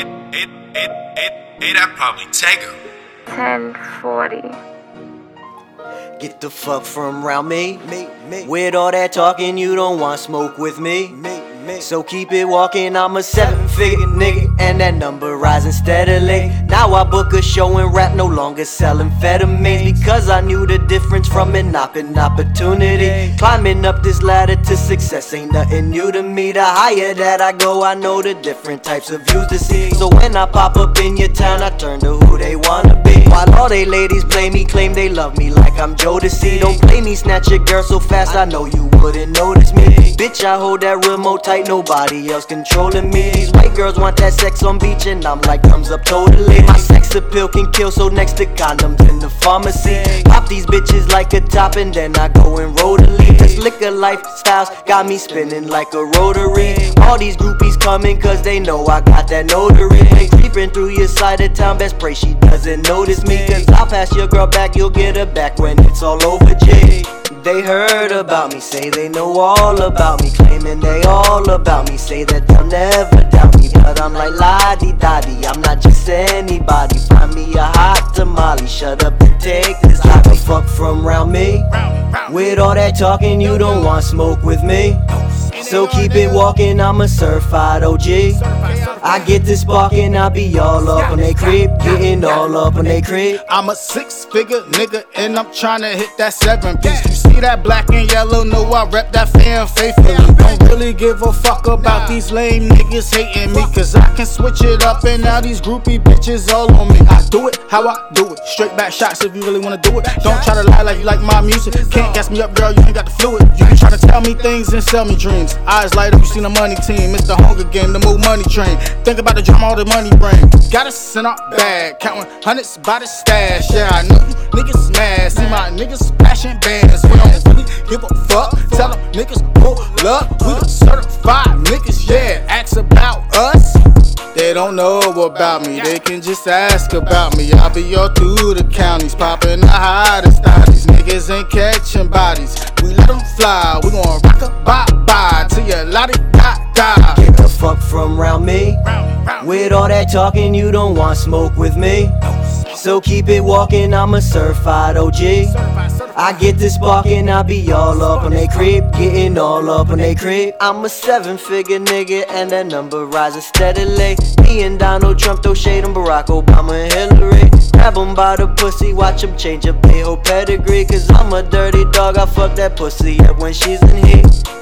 it, it, it, it, it, that probably Taker. 1040. Get the fuck from around me. me, me. With all that talking, you don't want smoke with me. me, me. So keep it walking, I'm a seven figure nigga, and that number rising steadily. Now I book a show and rap, no longer selling amphetamines because I knew the difference from an op and opportunity. Climbing up this ladder to success ain't nothing new to me. The higher that I go, I know the different types of views to see. So when I pop up in your town, I turn to who they wanna be. While all they ladies play me, claim they love me like I'm Jodeci. Don't play me, snatch your girl so fast, I know you wouldn't notice me. Bitch, I hold that remote tight, nobody else controlling me. These white girls want that sex on beach, and I'm like, thumbs up totally. My sex appeal can kill, so next to condoms in the pharmacy. Pop these bitches like a top, and then I go and the. This liquor lifestyles got me spinning like a rotary. All these groupies coming, cause they know I got that notary. They creeping through your side of town, best pray she doesn't notice me. Cause I'll pass your girl back, you'll get her back when it's all over, G. They heard about me, say they know all about me, claiming they all about me, say that they'll never doubt But I'm like da di, I'm not just anybody. Find me a hot tamale, shut up and take this. The fuck from round me. With all that talking, you don't want smoke with me. So keep it walking, I'm a certified OG. I get this sparking, I be all up on they creep, getting all up on they creep. I'm a six figure nigga and I'm tryna hit that seven piece. You see that black and yellow? Know I rep that fan faithfully. Don't really give a fuck about these lame niggas hating me. Cause I can switch it up and now these groupie bitches all on me. I do it how I do it. Straight back shots if you really wanna do it. Don't try to lie like you like my music. Can't gas me up, girl, you ain't got the fluid. You be trying to tell me things and sell me dreams. Eyes light up, you seen the money team. It's the hunger game, the move money train. Think about the drama all the money bring. Got us in our bag, counting hundreds by the stash. Yeah, I know you niggas mad. See my niggas flashing bands. We don't really give a fuck. Tell them niggas pull up. We the certified niggas, yeah. Ask about us. They don't know about me, they can just ask about me. I be all through the counties, popping the hottest these Niggas ain't catching bodies, we let them fly. We gon' rock a bye bye With all that talking, you don't want smoke with me. So keep it walking, I'm a certified OG. I get this sparking, I be all up on they creep, getting all up on they creep. I'm a seven figure nigga, and that number rises steadily. Me and Donald Trump throw shade on Barack Obama and Hillary. Grab 'em by the pussy, watch 'em change up their whole pedigree. Cause I'm a dirty dog, I fuck that pussy up when she's in heat.